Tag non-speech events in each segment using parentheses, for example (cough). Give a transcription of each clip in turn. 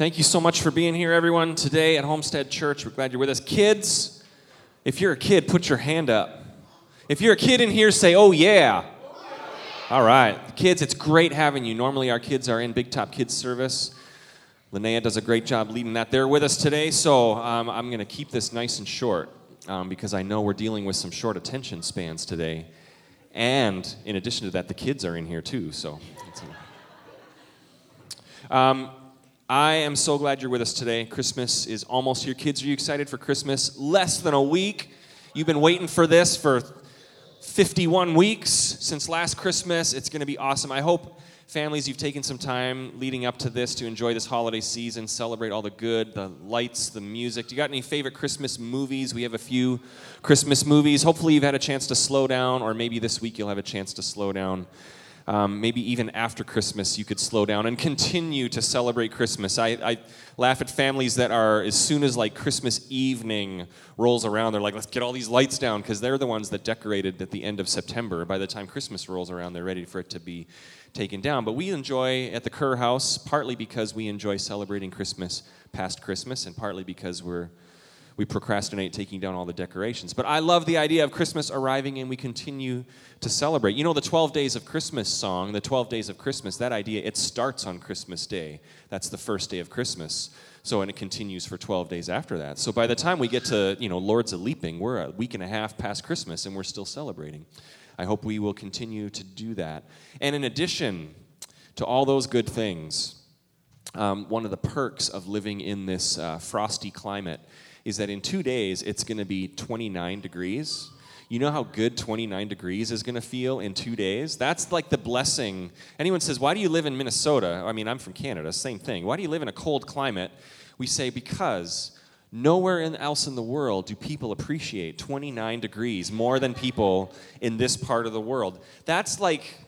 Thank you so much for being here, everyone, today at Homestead Church. We're glad you're with us. Kids, if you're a kid, put your hand up. If you're a kid in here, say, oh, yeah. All right. Kids, it's great having you. Normally, our kids are in Big Top Kids Service. Linnea does a great job leading that. They're with us today, so um, I'm going to keep this nice and short um, because I know we're dealing with some short attention spans today. And in addition to that, the kids are in here too, so. Um, I am so glad you're with us today. Christmas is almost here. Kids, are you excited for Christmas? Less than a week. You've been waiting for this for 51 weeks since last Christmas. It's going to be awesome. I hope families you've taken some time leading up to this to enjoy this holiday season, celebrate all the good, the lights, the music. Do you got any favorite Christmas movies? We have a few Christmas movies. Hopefully, you've had a chance to slow down, or maybe this week you'll have a chance to slow down um, maybe even after Christmas, you could slow down and continue to celebrate Christmas. I, I, laugh at families that are, as soon as like Christmas evening rolls around, they're like, let's get all these lights down because they're the ones that decorated at the end of September. By the time Christmas rolls around, they're ready for it to be taken down. But we enjoy at the Kerr House, partly because we enjoy celebrating Christmas past Christmas, and partly because we're we procrastinate taking down all the decorations. But I love the idea of Christmas arriving and we continue to celebrate. You know, the 12 Days of Christmas song, the 12 Days of Christmas, that idea, it starts on Christmas Day. That's the first day of Christmas. So, and it continues for 12 days after that. So by the time we get to, you know, Lords a Leaping, we're a week and a half past Christmas and we're still celebrating. I hope we will continue to do that. And in addition to all those good things, um, one of the perks of living in this uh, frosty climate is that in two days it's going to be 29 degrees. You know how good 29 degrees is going to feel in two days? That's like the blessing. Anyone says, Why do you live in Minnesota? I mean, I'm from Canada, same thing. Why do you live in a cold climate? We say, Because nowhere else in the world do people appreciate 29 degrees more than people in this part of the world. That's like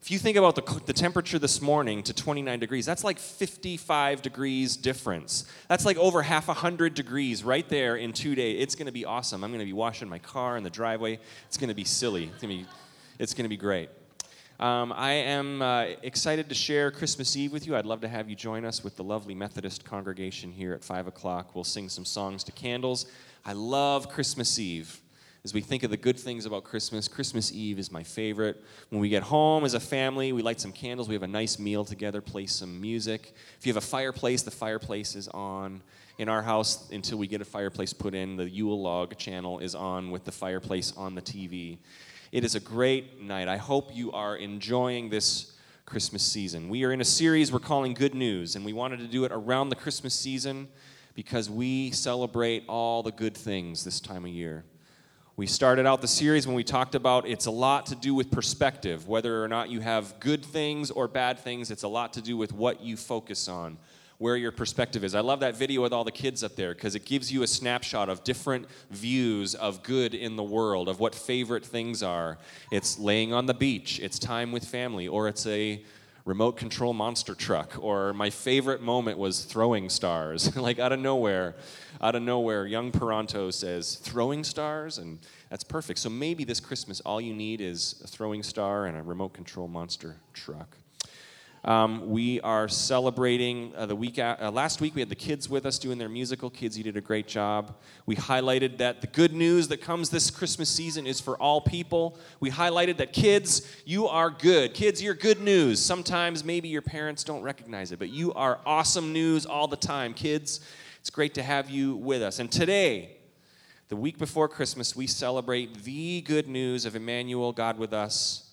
if you think about the, the temperature this morning to 29 degrees, that's like 55 degrees difference. That's like over half a hundred degrees right there in two days. It's going to be awesome. I'm going to be washing my car in the driveway. It's going to be silly. It's going to be, it's going to be great. Um, I am uh, excited to share Christmas Eve with you. I'd love to have you join us with the lovely Methodist congregation here at 5 o'clock. We'll sing some songs to candles. I love Christmas Eve as we think of the good things about Christmas, Christmas Eve is my favorite. When we get home as a family, we light some candles, we have a nice meal together, play some music. If you have a fireplace, the fireplace is on. In our house, until we get a fireplace put in, the Yule log channel is on with the fireplace on the TV. It is a great night. I hope you are enjoying this Christmas season. We are in a series we're calling Good News, and we wanted to do it around the Christmas season because we celebrate all the good things this time of year. We started out the series when we talked about it's a lot to do with perspective. Whether or not you have good things or bad things, it's a lot to do with what you focus on, where your perspective is. I love that video with all the kids up there because it gives you a snapshot of different views of good in the world, of what favorite things are. It's laying on the beach, it's time with family, or it's a remote control monster truck or my favorite moment was throwing stars. (laughs) Like out of nowhere out of nowhere young Peranto says throwing stars? And that's perfect. So maybe this christmas all you need is a throwing star and a remote control monster truck um, we are celebrating uh, the week uh, last week we had the kids with us doing their musical. Kids you did a great job. We highlighted that the good news that comes this christmas season is for all people. We highlighted that kids you are good. Kids you're good news. Sometimes maybe your parents don't recognize it but you are awesome news all the time. Kids it's great to have you with us. And today the week before christmas we celebrate the good news of emmanuel god with us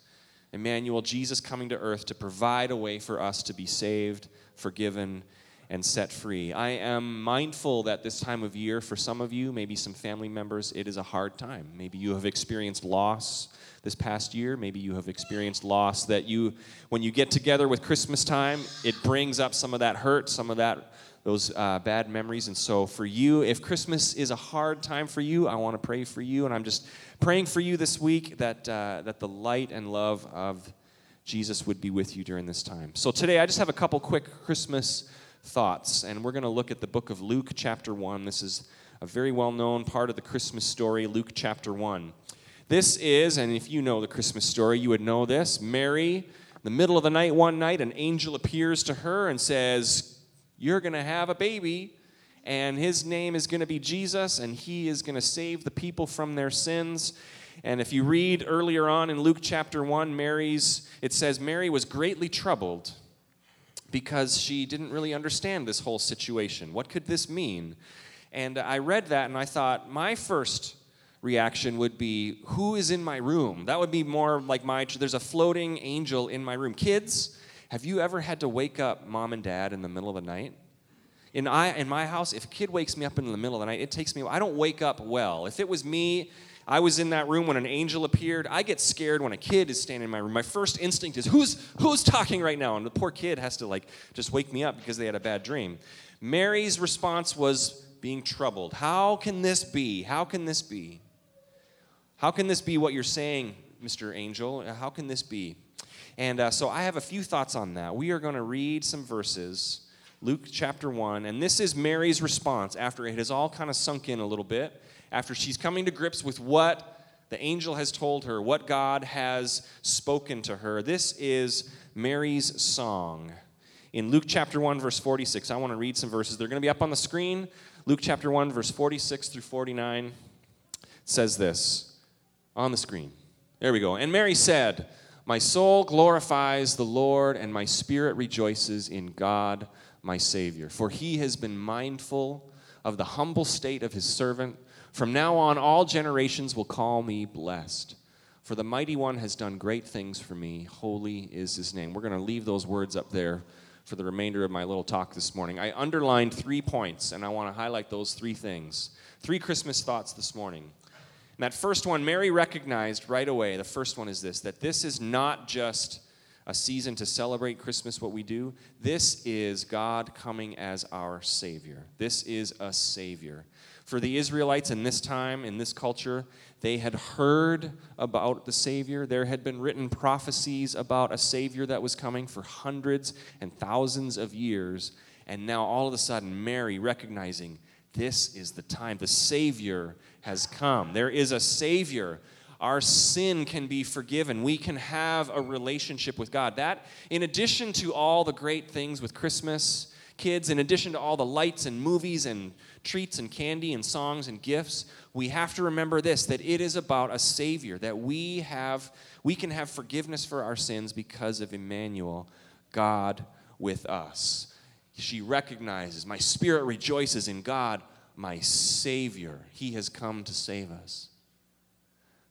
Emmanuel, Jesus coming to earth to provide a way for us to be saved, forgiven, and set free. I am mindful that this time of year, for some of you, maybe some family members, it is a hard time. Maybe you have experienced loss this past year. Maybe you have experienced loss that you, when you get together with Christmas time, it brings up some of that hurt, some of that those uh, bad memories. And so, for you, if Christmas is a hard time for you, I want to pray for you. And I'm just praying for you this week that, uh, that the light and love of Jesus would be with you during this time. So, today, I just have a couple quick Christmas thoughts. And we're going to look at the book of Luke, chapter 1. This is a very well known part of the Christmas story, Luke chapter 1. This is, and if you know the Christmas story, you would know this Mary, the middle of the night, one night, an angel appears to her and says, You're going to have a baby, and his name is going to be Jesus, and he is going to save the people from their sins. And if you read earlier on in Luke chapter 1, Mary's, it says, Mary was greatly troubled because she didn't really understand this whole situation. What could this mean? And I read that and I thought, my first reaction would be, Who is in my room? That would be more like my, there's a floating angel in my room. Kids, have you ever had to wake up mom and dad in the middle of the night? In, I, in my house, if a kid wakes me up in the middle of the night, it takes me, I don't wake up well. If it was me, I was in that room when an angel appeared. I get scared when a kid is standing in my room. My first instinct is, who's, who's talking right now? And the poor kid has to like just wake me up because they had a bad dream. Mary's response was being troubled. How can this be? How can this be? How can this be what you're saying, Mr. Angel? How can this be? And uh, so I have a few thoughts on that. We are going to read some verses, Luke chapter 1, and this is Mary's response after it has all kind of sunk in a little bit, after she's coming to grips with what the angel has told her, what God has spoken to her. This is Mary's song. In Luke chapter 1, verse 46, I want to read some verses. They're going to be up on the screen. Luke chapter 1, verse 46 through 49 says this on the screen. There we go. And Mary said, My soul glorifies the Lord, and my spirit rejoices in God, my Savior. For he has been mindful of the humble state of his servant. From now on, all generations will call me blessed. For the mighty one has done great things for me. Holy is his name. We're going to leave those words up there for the remainder of my little talk this morning. I underlined three points, and I want to highlight those three things. Three Christmas thoughts this morning. And that first one, Mary recognized right away. The first one is this that this is not just a season to celebrate Christmas, what we do. This is God coming as our Savior. This is a Savior. For the Israelites in this time, in this culture, they had heard about the Savior. There had been written prophecies about a Savior that was coming for hundreds and thousands of years. And now, all of a sudden, Mary recognizing this is the time. The Savior has come. There is a Savior. Our sin can be forgiven. We can have a relationship with God. That, in addition to all the great things with Christmas, kids, in addition to all the lights and movies and treats and candy and songs and gifts, we have to remember this that it is about a Savior, that we have we can have forgiveness for our sins because of Emmanuel, God with us. She recognizes, my spirit rejoices in God my Savior. He has come to save us.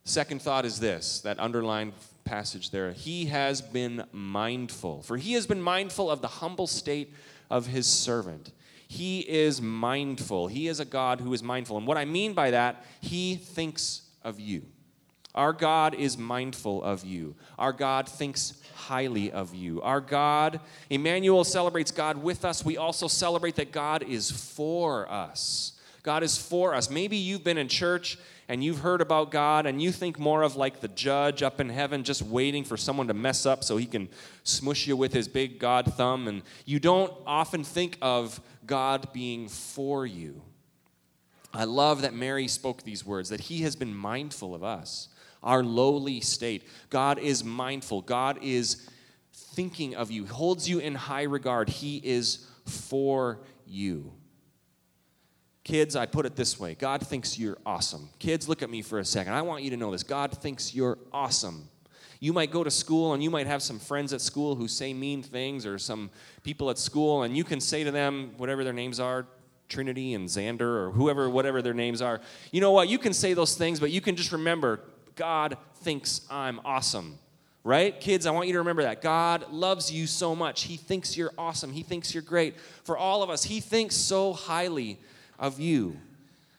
Second thought is this that underlined passage there. He has been mindful, for he has been mindful of the humble state of his servant. He is mindful. He is a God who is mindful. And what I mean by that, he thinks of you. Our God is mindful of you. Our God thinks highly of you. Our God, Emmanuel celebrates God with us. We also celebrate that God is for us. God is for us. Maybe you've been in church and you've heard about God and you think more of like the judge up in heaven just waiting for someone to mess up so he can smush you with his big God thumb. And you don't often think of God being for you. I love that Mary spoke these words, that he has been mindful of us, our lowly state. God is mindful. God is thinking of you, holds you in high regard. He is for you. Kids, I put it this way God thinks you're awesome. Kids, look at me for a second. I want you to know this God thinks you're awesome. You might go to school and you might have some friends at school who say mean things, or some people at school, and you can say to them, whatever their names are, Trinity and Xander, or whoever, whatever their names are. You know what? You can say those things, but you can just remember God thinks I'm awesome right? Kids, I want you to remember that. God loves you so much. He thinks you're awesome. He thinks you're great. For all of us, He thinks so highly of you.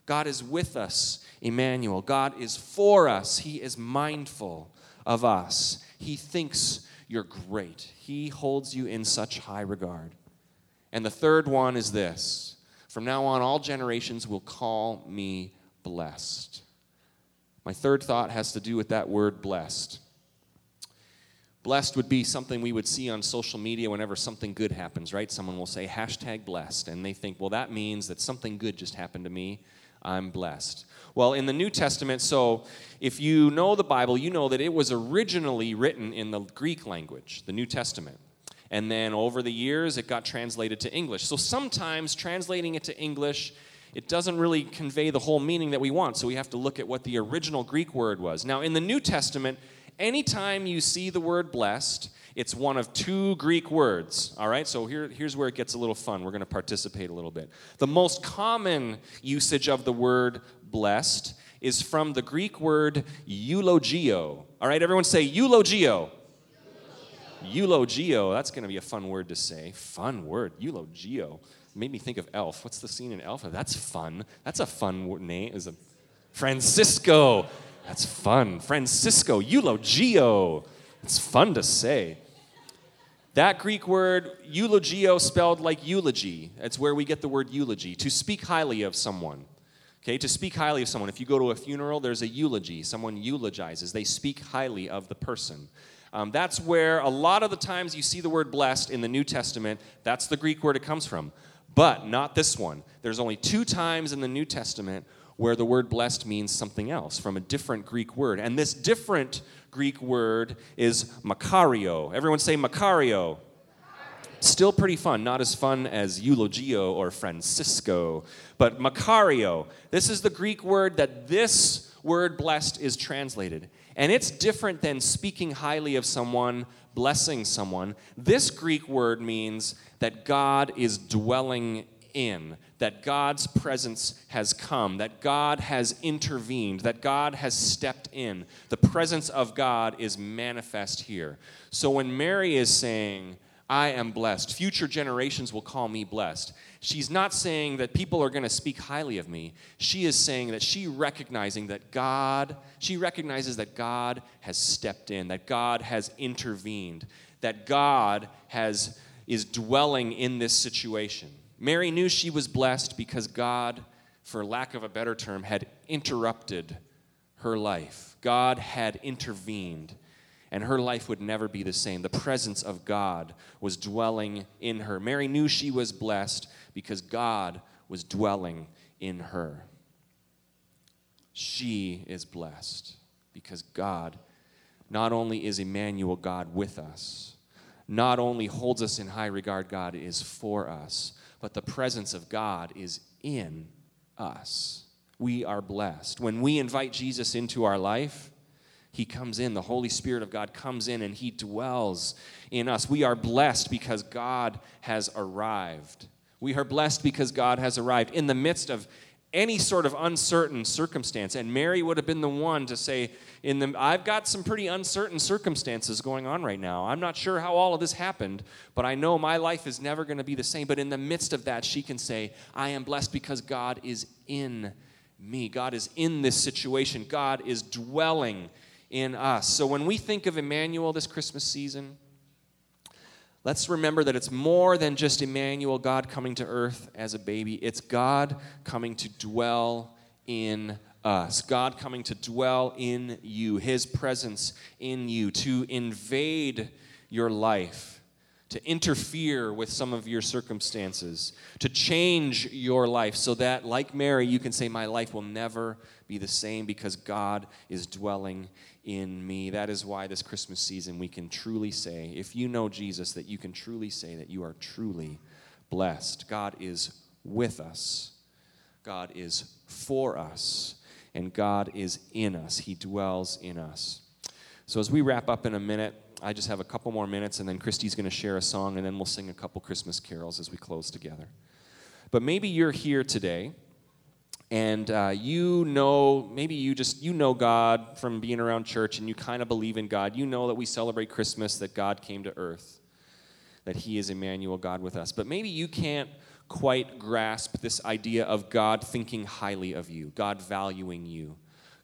God is with us, Emmanuel. God is for us. He is mindful of us. He thinks you're great. He holds you in such high regard. And the third one is this From now on, all generations will call me blessed. My third thought has to do with that word blessed. Blessed would be something we would see on social media whenever something good happens, right? Someone will say hashtag blessed, and they think, well, that means that something good just happened to me. I'm blessed. Well, in the New Testament, so if you know the Bible, you know that it was originally written in the Greek language, the New Testament. And then over the years, it got translated to English. So sometimes translating it to English, it doesn't really convey the whole meaning that we want. So we have to look at what the original Greek word was. Now, in the New Testament, anytime you see the word blessed, it's one of two Greek words. All right, so here, here's where it gets a little fun. We're going to participate a little bit. The most common usage of the word blessed is from the Greek word eulogio. All right, everyone say eulogio. Eulogio. That's going to be a fun word to say. Fun word. Eulogio. Made me think of Elf. What's the scene in Elf? That's fun. That's a fun name. Is a Francisco. That's fun. Francisco. Eulogio. It's fun to say. That Greek word, eulogio, spelled like eulogy. That's where we get the word eulogy, to speak highly of someone. Okay, to speak highly of someone. If you go to a funeral, there's a eulogy. Someone eulogizes, they speak highly of the person. Um, that's where a lot of the times you see the word blessed in the New Testament, that's the Greek word it comes from. But not this one. There's only two times in the New Testament where the word blessed means something else from a different Greek word. And this different Greek word is makario. Everyone say makario. Still pretty fun, not as fun as eulogio or Francisco, but makario. This is the Greek word that this word blessed is translated. And it's different than speaking highly of someone, blessing someone. This Greek word means that God is dwelling in, that God's presence has come, that God has intervened, that God has stepped in. The presence of God is manifest here. So when Mary is saying, I am blessed, future generations will call me blessed, she's not saying that people are going to speak highly of me. She is saying that she recognizing that God, she recognizes that God has stepped in, that God has intervened, that God has is dwelling in this situation. Mary knew she was blessed because God, for lack of a better term, had interrupted her life. God had intervened, and her life would never be the same. The presence of God was dwelling in her. Mary knew she was blessed because God was dwelling in her. She is blessed because God not only is Emmanuel, God with us, not only holds us in high regard, God is for us, but the presence of God is in us. We are blessed. When we invite Jesus into our life, he comes in. The Holy Spirit of God comes in and He dwells in us. We are blessed because God has arrived. We are blessed because God has arrived in the midst of any sort of uncertain circumstance. And Mary would have been the one to say, in the, I've got some pretty uncertain circumstances going on right now. I'm not sure how all of this happened, but I know my life is never going to be the same. But in the midst of that, she can say, I am blessed because God is in me. God is in this situation. God is dwelling in us. So when we think of Emmanuel this Christmas season, Let's remember that it's more than just Emmanuel, God coming to earth as a baby. It's God coming to dwell in us. God coming to dwell in you, His presence in you, to invade your life, to interfere with some of your circumstances, to change your life so that, like Mary, you can say, My life will never be the same because God is dwelling in me. That is why this Christmas season we can truly say, if you know Jesus, that you can truly say that you are truly blessed. God is with us, God is for us, and God is in us. He dwells in us. So as we wrap up in a minute, I just have a couple more minutes, and then Christy's going to share a song, and then we'll sing a couple Christmas carols as we close together. But maybe you're here today and uh, you know maybe you just you know god from being around church and you kind of believe in god. You know that we celebrate christmas that god came to earth that he is emmanuel god with us. But maybe you can't quite grasp this idea of god thinking highly of you god valuing you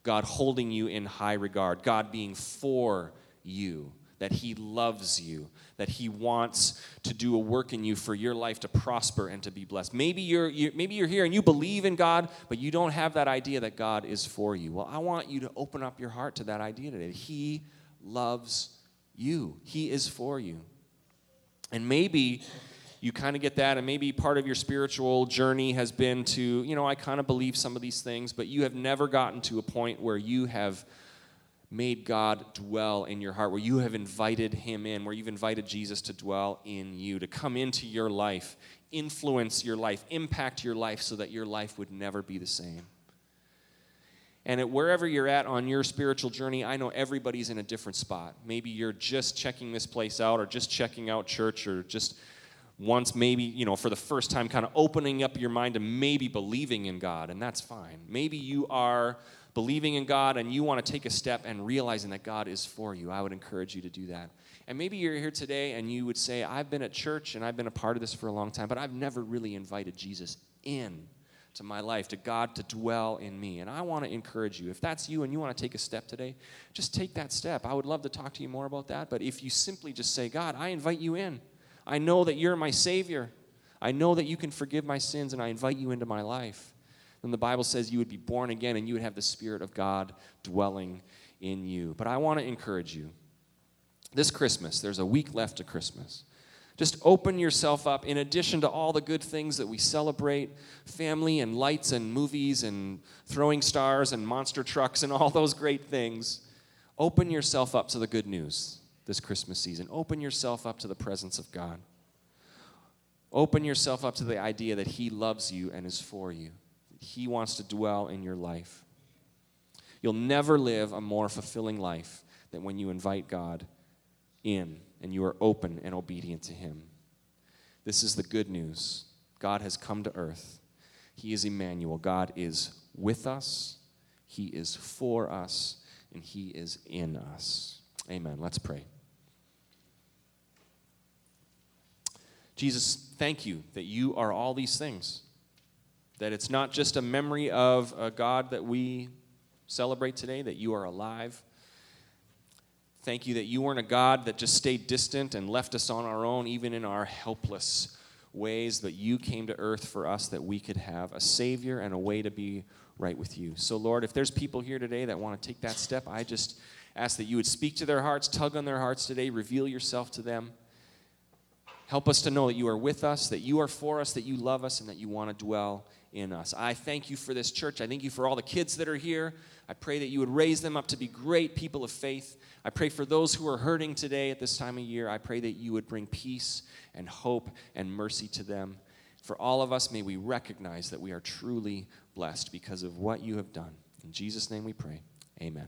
god holding you in high regard god being for you that He loves you, that He wants to do a work in you for your life to prosper and to be blessed. Maybe you're, you're, maybe you're here and you believe in God, but you don't have that idea that God is for you. Well, I want you to open up your heart to that idea today. He loves you, He is for you. And maybe you kind of get that, and maybe part of your spiritual journey has been to, you know, I kind of believe some of these things, but you have never gotten to a point where you have made God dwell in your heart, where you have invited Him in, where you've invited Jesus to dwell in you, to come into your life, influence your life, impact your life so that your life would never be the same. And at wherever you're at on your spiritual journey, I know everybody's in a different spot. Maybe you're just checking this place out, or just checking out church, or just once maybe, you know, for the first time, kind of opening up your mind to maybe believing in God, and that's fine. Maybe you are believing in God and you want to take a step and realizing that God is for you. I would encourage you to do that. And maybe you're here today and you would say, I've been at church and I've been a part of this for a long time, but I've never really invited Jesus in to my life, to God to dwell in me. And I want to encourage you. If that's you and you want to take a step today, just take that step. I would love to talk to you more about that. But if you simply just say, God, I invite you in, I know that you're my Savior. I know that you can forgive my sins, and I invite you into my life. Then the Bible says you would be born again and you would have the Spirit of God dwelling in you. But I want to encourage you. This Christmas, there's a week left to Christmas. Just open yourself up. In addition to all the good things that we celebrate family and lights and movies and throwing stars and monster trucks and (laughs) all those great things open yourself up to the good news this Christmas season. Open yourself up to the presence of God. Open yourself up to the idea that He loves you and is for you. He wants to dwell in your life. You'll never live a more fulfilling life than when you invite God in and you are open and obedient to Him. This is the good news. God has come to earth. He is Emmanuel. God is with us, He is for us, and He is in us. Amen. Let's pray. Jesus, thank you that you are all these things. That it's not just a memory of a God that we celebrate today, that you are alive, Thank you that you weren't a God that just stayed distant and left us on our own, even in our helpless ways, but you came to earth for us that we could have a Savior and a way to be right with you. So, Lord, if there's people here today that want to take that step, I just ask that you would speak to their hearts, tug on their hearts today, reveal yourself to them. Help us to know that you are with us, that you are for us, that you love us, and that you want to dwell in us. I thank you for this church. I thank you for all the kids that are here. I pray that you would raise them up to be great people of faith. I pray for those who are hurting today at this time of year. I pray that you would bring peace and hope and mercy to them. For all of us, may we recognize that we are truly blessed because of what you have done. In Jesus' name we pray. Amen.